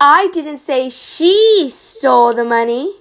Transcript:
I didn't say she stole the money.